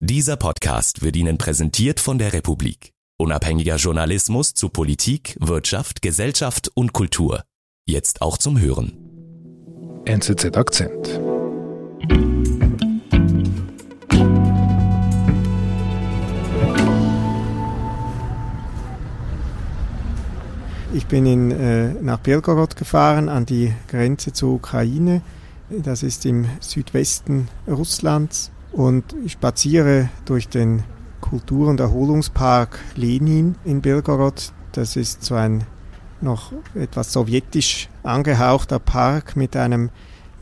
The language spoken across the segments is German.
Dieser Podcast wird Ihnen präsentiert von der Republik. Unabhängiger Journalismus zu Politik, Wirtschaft, Gesellschaft und Kultur. Jetzt auch zum Hören. NZZ Akzent. Ich bin in, äh, nach Belgorod gefahren, an die Grenze zur Ukraine. Das ist im Südwesten Russlands. Und ich spaziere durch den Kultur- und Erholungspark Lenin in Belgorod. Das ist so ein noch etwas sowjetisch angehauchter Park mit einem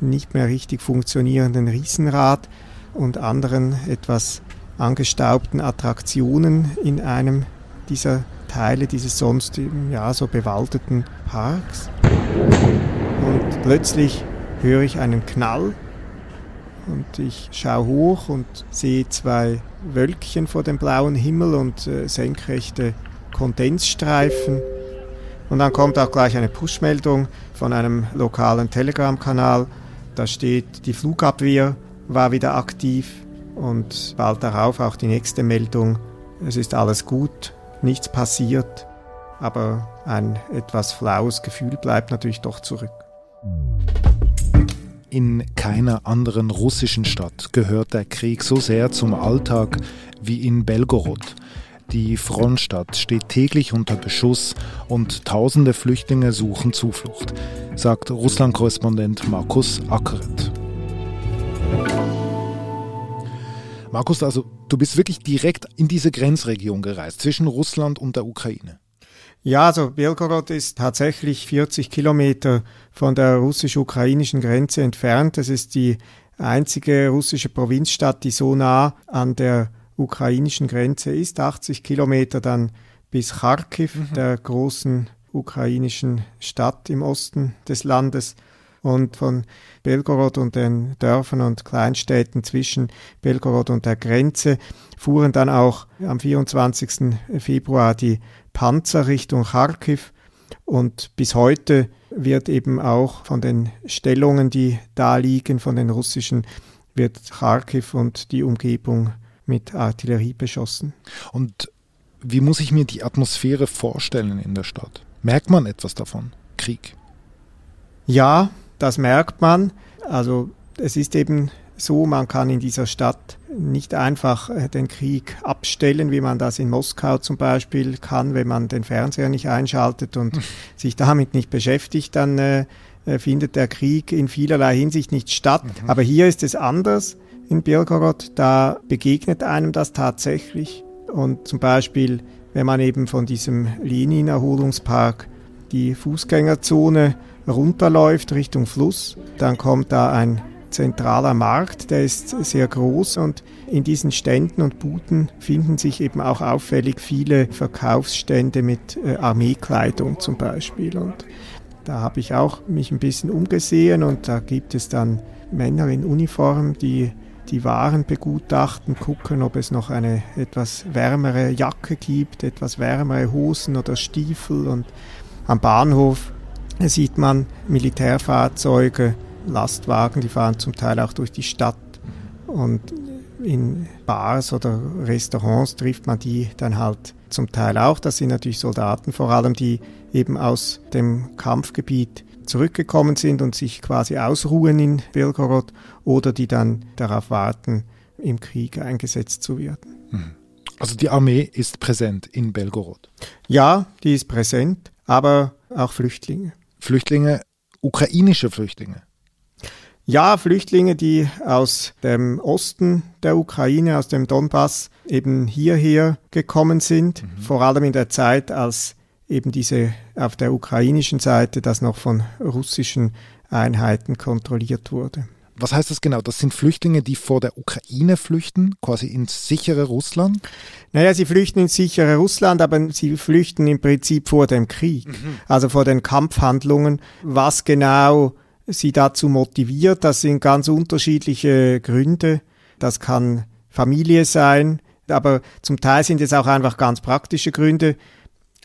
nicht mehr richtig funktionierenden Riesenrad und anderen etwas angestaubten Attraktionen in einem dieser Teile dieses sonst ja so bewaldeten Parks. Und plötzlich höre ich einen Knall und ich schaue hoch und sehe zwei Wölkchen vor dem blauen Himmel und äh, senkrechte Kondensstreifen. Und dann kommt auch gleich eine Push-Meldung von einem lokalen Telegram-Kanal. Da steht, die Flugabwehr war wieder aktiv und bald darauf auch die nächste Meldung. Es ist alles gut, nichts passiert, aber ein etwas flaues Gefühl bleibt natürlich doch zurück. In keiner anderen russischen Stadt gehört der Krieg so sehr zum Alltag wie in Belgorod. Die Frontstadt steht täglich unter Beschuss und tausende Flüchtlinge suchen Zuflucht, sagt Russland-Korrespondent Markus Ackeret. Markus, also du bist wirklich direkt in diese Grenzregion gereist zwischen Russland und der Ukraine. Ja, also Belgorod ist tatsächlich 40 Kilometer von der russisch-ukrainischen Grenze entfernt. Das ist die einzige russische Provinzstadt, die so nah an der ukrainischen Grenze ist. 80 Kilometer dann bis Kharkiv, mhm. der großen ukrainischen Stadt im Osten des Landes. Und von Belgorod und den Dörfern und Kleinstädten zwischen Belgorod und der Grenze fuhren dann auch am 24. Februar die Panzer Richtung Kharkiv. Und bis heute wird eben auch von den Stellungen, die da liegen, von den russischen, wird Kharkiv und die Umgebung mit Artillerie beschossen. Und wie muss ich mir die Atmosphäre vorstellen in der Stadt? Merkt man etwas davon? Krieg? Ja, das merkt man. Also es ist eben so, man kann in dieser Stadt nicht einfach äh, den Krieg abstellen, wie man das in Moskau zum Beispiel kann, wenn man den Fernseher nicht einschaltet und sich damit nicht beschäftigt, dann äh, äh, findet der Krieg in vielerlei Hinsicht nicht statt. Mhm. Aber hier ist es anders in Belgorod, da begegnet einem das tatsächlich. Und zum Beispiel, wenn man eben von diesem Lenin-Erholungspark die Fußgängerzone runterläuft Richtung Fluss, dann kommt da ein zentraler Markt, der ist sehr groß und in diesen Ständen und Buden finden sich eben auch auffällig viele Verkaufsstände mit äh, Armeekleidung zum Beispiel. Und da habe ich auch mich ein bisschen umgesehen und da gibt es dann Männer in Uniform, die die Waren begutachten, gucken, ob es noch eine etwas wärmere Jacke gibt, etwas wärmere Hosen oder Stiefel und am Bahnhof sieht man Militärfahrzeuge Lastwagen, die fahren zum Teil auch durch die Stadt und in Bars oder Restaurants trifft man die dann halt zum Teil auch. Das sind natürlich Soldaten vor allem, die eben aus dem Kampfgebiet zurückgekommen sind und sich quasi ausruhen in Belgorod oder die dann darauf warten, im Krieg eingesetzt zu werden. Hm. Also die Armee ist präsent in Belgorod? Ja, die ist präsent, aber auch Flüchtlinge. Flüchtlinge, ukrainische Flüchtlinge? Ja, Flüchtlinge, die aus dem Osten der Ukraine, aus dem Donbass, eben hierher gekommen sind, mhm. vor allem in der Zeit, als eben diese auf der ukrainischen Seite das noch von russischen Einheiten kontrolliert wurde. Was heißt das genau? Das sind Flüchtlinge, die vor der Ukraine flüchten, quasi ins sichere Russland? Naja, sie flüchten ins sichere Russland, aber sie flüchten im Prinzip vor dem Krieg, mhm. also vor den Kampfhandlungen. Was genau sie dazu motiviert. Das sind ganz unterschiedliche Gründe. Das kann Familie sein, aber zum Teil sind es auch einfach ganz praktische Gründe.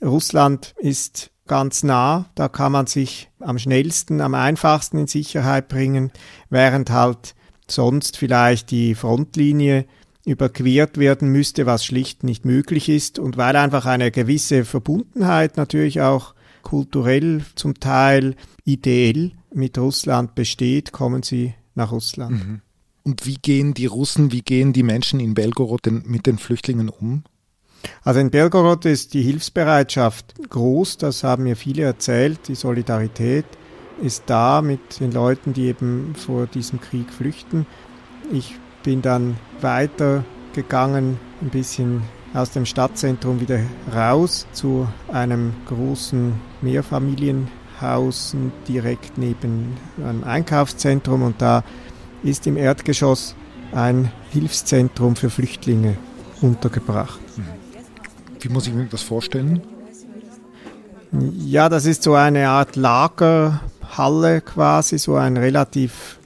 Russland ist ganz nah, da kann man sich am schnellsten, am einfachsten in Sicherheit bringen, während halt sonst vielleicht die Frontlinie überquert werden müsste, was schlicht nicht möglich ist und weil einfach eine gewisse Verbundenheit natürlich auch kulturell zum Teil ideell mit Russland besteht, kommen sie nach Russland. Mhm. Und wie gehen die Russen, wie gehen die Menschen in Belgorod denn mit den Flüchtlingen um? Also in Belgorod ist die Hilfsbereitschaft groß, das haben mir viele erzählt, die Solidarität ist da mit den Leuten, die eben vor diesem Krieg flüchten. Ich bin dann weiter gegangen, ein bisschen aus dem Stadtzentrum wieder raus zu einem großen Mehrfamilienhaus direkt neben einem Einkaufszentrum und da ist im Erdgeschoss ein Hilfszentrum für Flüchtlinge untergebracht. Wie muss ich mir das vorstellen? Ja, das ist so eine Art Lagerhalle quasi, so ein relativ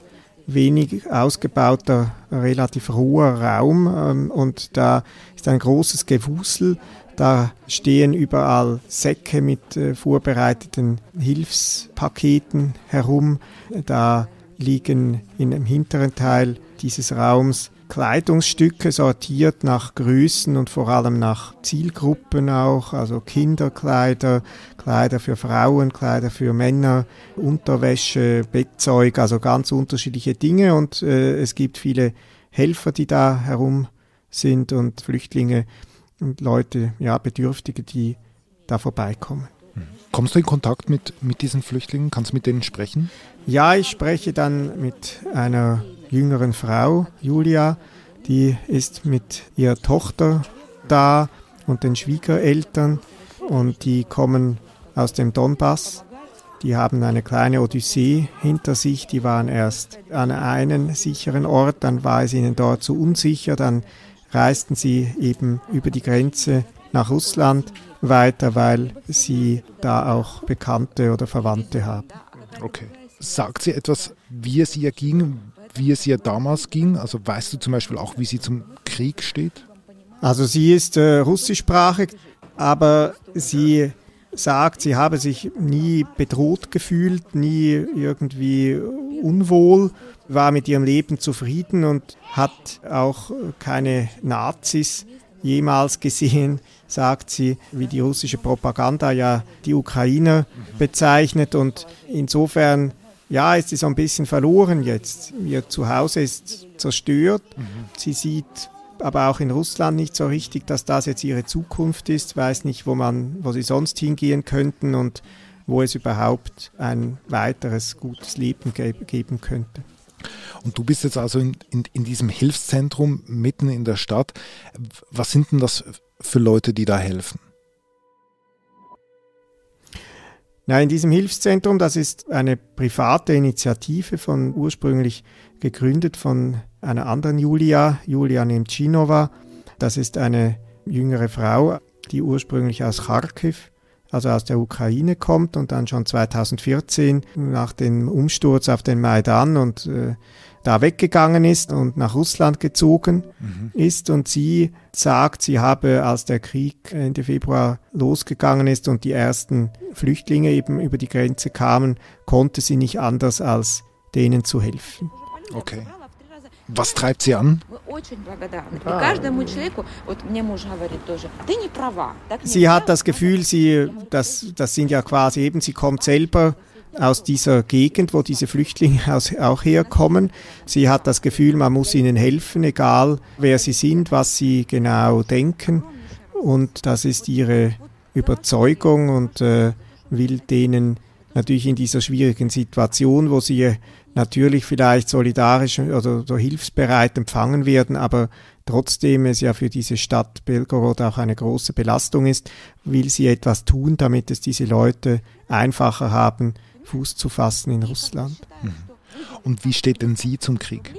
wenig ausgebauter, relativ roher Raum ähm, und da ist ein großes Gewusel. Da stehen überall Säcke mit äh, vorbereiteten Hilfspaketen herum. Da liegen in dem hinteren Teil dieses Raums Kleidungsstücke sortiert nach Größen und vor allem nach Zielgruppen auch, also Kinderkleider, Kleider für Frauen, Kleider für Männer, Unterwäsche, Bettzeug, also ganz unterschiedliche Dinge und äh, es gibt viele Helfer, die da herum sind und Flüchtlinge und Leute, ja, Bedürftige, die da vorbeikommen. Kommst du in Kontakt mit, mit diesen Flüchtlingen? Kannst du mit denen sprechen? Ja, ich spreche dann mit einer jüngeren Frau, Julia, die ist mit ihrer Tochter da und den Schwiegereltern und die kommen aus dem Donbass. Die haben eine kleine Odyssee hinter sich. Die waren erst an einen sicheren Ort, dann war es ihnen dort zu unsicher, dann reisten sie eben über die Grenze nach Russland weiter, weil sie da auch Bekannte oder Verwandte haben. Okay. Sagt sie etwas, wie es ihr ging, wie es ihr damals ging? Also weißt du zum Beispiel auch, wie sie zum Krieg steht? Also sie ist äh, russischsprachig, aber sie sagt, sie habe sich nie bedroht gefühlt, nie irgendwie unwohl, war mit ihrem Leben zufrieden und hat auch keine Nazis jemals gesehen, sagt sie, wie die russische Propaganda ja die Ukrainer bezeichnet und insofern ja, ist sie so ein bisschen verloren jetzt. Ihr Zuhause ist zerstört. Mhm. Sie sieht aber auch in Russland nicht so richtig, dass das jetzt ihre Zukunft ist, weiß nicht, wo man, wo sie sonst hingehen könnten und wo es überhaupt ein weiteres gutes Leben ge geben könnte. Und du bist jetzt also in, in, in, diesem Hilfszentrum mitten in der Stadt. Was sind denn das für Leute, die da helfen? Na, in diesem Hilfszentrum, das ist eine private Initiative von ursprünglich gegründet von einer anderen Julia, Julia Nemchinova. Das ist eine jüngere Frau, die ursprünglich aus Kharkiv, also aus der Ukraine kommt und dann schon 2014 nach dem Umsturz auf den Maidan und äh, da weggegangen ist und nach Russland gezogen mhm. ist. Und sie sagt, sie habe, als der Krieg Ende Februar losgegangen ist und die ersten Flüchtlinge eben über die Grenze kamen, konnte sie nicht anders, als denen zu helfen. Okay. Was treibt sie an? Sie hat das Gefühl, sie, das, das sind ja quasi eben, sie kommt selber aus dieser Gegend, wo diese Flüchtlinge auch herkommen. Sie hat das Gefühl, man muss ihnen helfen, egal wer sie sind, was sie genau denken. Und das ist ihre Überzeugung und äh, will denen natürlich in dieser schwierigen Situation, wo sie natürlich vielleicht solidarisch oder, oder hilfsbereit empfangen werden, aber trotzdem es ja für diese Stadt Belgorod auch eine große Belastung ist, will sie etwas tun, damit es diese Leute einfacher haben, Fuß zu fassen in Russland. Mhm. Und wie steht denn sie zum Krieg?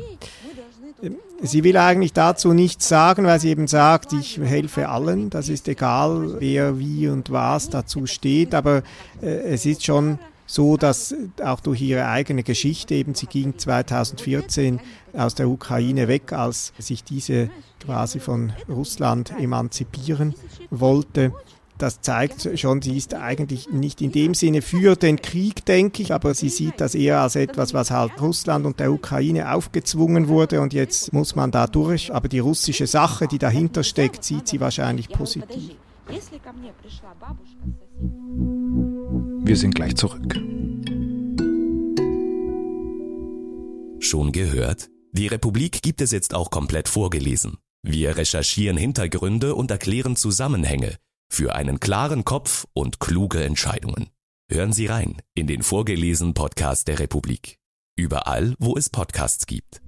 Sie will eigentlich dazu nichts sagen, weil sie eben sagt, ich helfe allen. Das ist egal, wer, wie und was dazu steht. Aber äh, es ist schon so, dass auch durch ihre eigene Geschichte, eben sie ging 2014 aus der Ukraine weg, als sich diese quasi von Russland emanzipieren wollte, das zeigt schon, sie ist eigentlich nicht in dem Sinne für den Krieg, denke ich, aber sie sieht das eher als etwas, was halt Russland und der Ukraine aufgezwungen wurde und jetzt muss man da durch. Aber die russische Sache, die dahinter steckt, sieht sie wahrscheinlich positiv. Wir sind gleich zurück. Schon gehört? Die Republik gibt es jetzt auch komplett vorgelesen. Wir recherchieren Hintergründe und erklären Zusammenhänge für einen klaren Kopf und kluge Entscheidungen. Hören Sie rein in den vorgelesenen Podcast der Republik. Überall, wo es Podcasts gibt.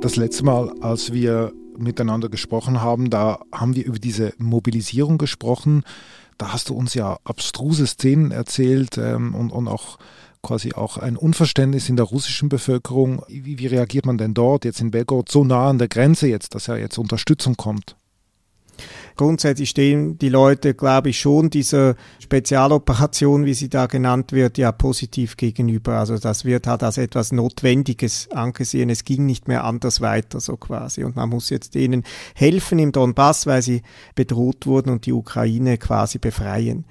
Das letzte Mal, als wir miteinander gesprochen haben, da haben wir über diese Mobilisierung gesprochen. Da hast du uns ja abstruse Szenen erzählt ähm, und, und auch quasi auch ein Unverständnis in der russischen Bevölkerung. Wie, wie reagiert man denn dort, jetzt in Belgorod, so nah an der Grenze jetzt, dass ja jetzt Unterstützung kommt? Grundsätzlich stehen die Leute, glaube ich, schon dieser Spezialoperation, wie sie da genannt wird, ja positiv gegenüber. Also das wird halt als etwas Notwendiges angesehen. Es ging nicht mehr anders weiter, so quasi. Und man muss jetzt denen helfen im Donbass, weil sie bedroht wurden und die Ukraine quasi befreien.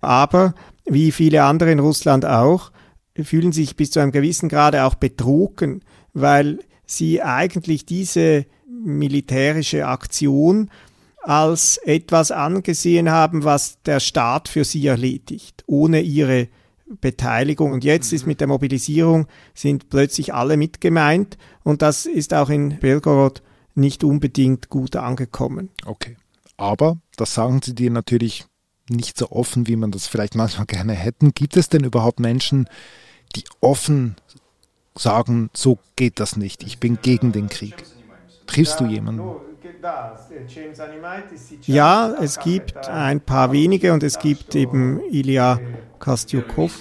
Aber wie viele andere in Russland auch, fühlen sich bis zu einem gewissen Grade auch betrogen, weil sie eigentlich diese militärische Aktion als etwas angesehen haben, was der Staat für sie erledigt, ohne ihre Beteiligung. Und jetzt ist mit der Mobilisierung sind plötzlich alle mitgemeint und das ist auch in Belgorod nicht unbedingt gut angekommen. Okay. Aber das sagen sie dir natürlich nicht so offen, wie man das vielleicht manchmal gerne hätten. Gibt es denn überhaupt Menschen, die offen sagen, so geht das nicht, ich bin gegen den Krieg? Triffst du jemanden? Ja, es gibt ein paar wenige und es gibt eben Ilya Kostyukov.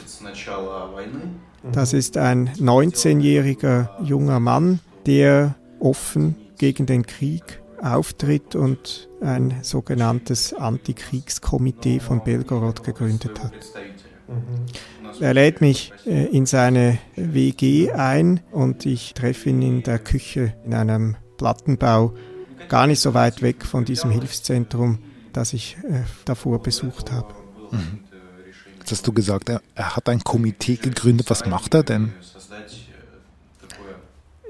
Das ist ein 19-jähriger junger Mann, der offen gegen den Krieg auftritt und ein sogenanntes Antikriegskomitee von Belgorod gegründet hat. Er lädt mich äh, in seine WG ein und ich treffe ihn in der Küche in einem Plattenbau, gar nicht so weit weg von diesem Hilfszentrum, das ich äh, davor besucht habe. Mhm. Jetzt hast du gesagt, er, er hat ein Komitee gegründet. Was macht er denn?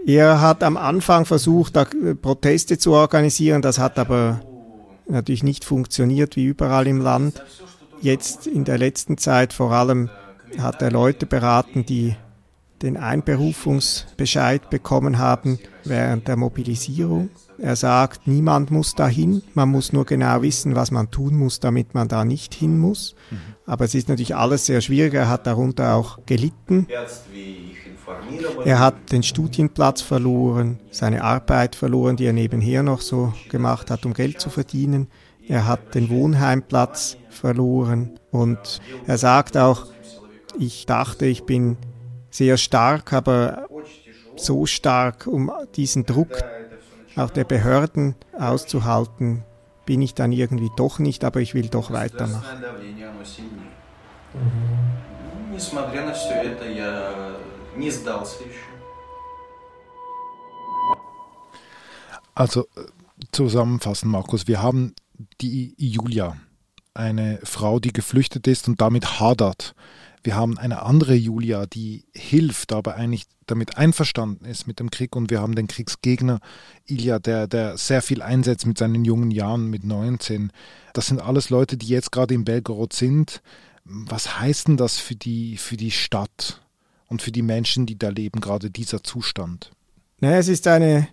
Er hat am Anfang versucht, äh, Proteste zu organisieren, das hat aber natürlich nicht funktioniert wie überall im Land. Jetzt in der letzten Zeit vor allem hat er Leute beraten, die den Einberufungsbescheid bekommen haben während der Mobilisierung. Er sagt, niemand muss dahin, man muss nur genau wissen, was man tun muss, damit man da nicht hin muss. Mhm. Aber es ist natürlich alles sehr schwierig, er hat darunter auch gelitten. Er hat den Studienplatz verloren, seine Arbeit verloren, die er nebenher noch so gemacht hat, um Geld zu verdienen. Er hat den Wohnheimplatz verloren und er sagt auch, ich dachte, ich bin sehr stark, aber so stark, um diesen Druck auch der Behörden auszuhalten, bin ich dann irgendwie doch nicht, aber ich will doch weitermachen. Also zusammenfassen, Markus, wir haben die Julia, eine Frau, die geflüchtet ist und damit hadert wir haben eine andere Julia, die hilft, aber eigentlich damit einverstanden ist mit dem Krieg. Und wir haben den Kriegsgegner Ilya, der, der sehr viel einsetzt mit seinen jungen Jahren, mit 19. Das sind alles Leute, die jetzt gerade in Belgorod sind. Was heißt denn das für die, für die Stadt und für die Menschen, die da leben, gerade dieser Zustand? Naja, es ist eine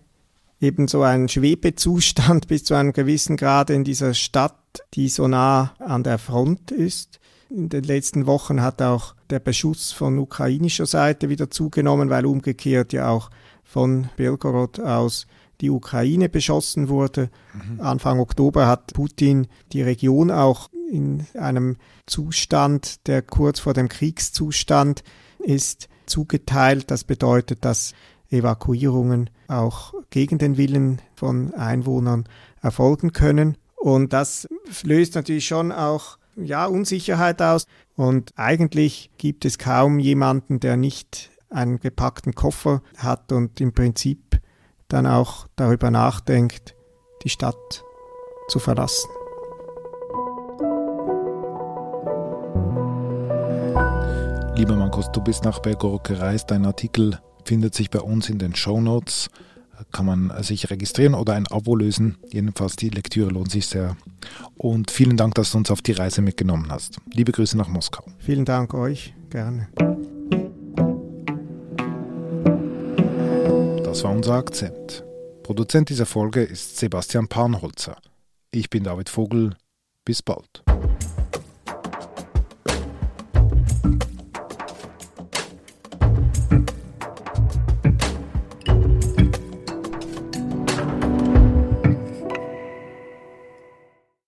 eben so ein Schwebezustand bis zu einem gewissen Grad in dieser Stadt, die so nah an der Front ist. In den letzten Wochen hat auch der Beschuss von ukrainischer Seite wieder zugenommen, weil umgekehrt ja auch von Belgorod aus die Ukraine beschossen wurde. Mhm. Anfang Oktober hat Putin die Region auch in einem Zustand, der kurz vor dem Kriegszustand ist, zugeteilt. Das bedeutet, dass Evakuierungen auch gegen den Willen von Einwohnern erfolgen können. Und das löst natürlich schon auch ja, Unsicherheit aus. Und eigentlich gibt es kaum jemanden, der nicht einen gepackten Koffer hat und im Prinzip dann auch darüber nachdenkt, die Stadt zu verlassen. Lieber Markus, du bist nach Belgorod gereist. Dein Artikel findet sich bei uns in den Show Notes. Kann man sich registrieren oder ein Abo lösen. Jedenfalls die Lektüre lohnt sich sehr. Und vielen Dank, dass du uns auf die Reise mitgenommen hast. Liebe Grüße nach Moskau. Vielen Dank euch. Gerne. Das war unser Akzent. Produzent dieser Folge ist Sebastian Panholzer. Ich bin David Vogel. Bis bald.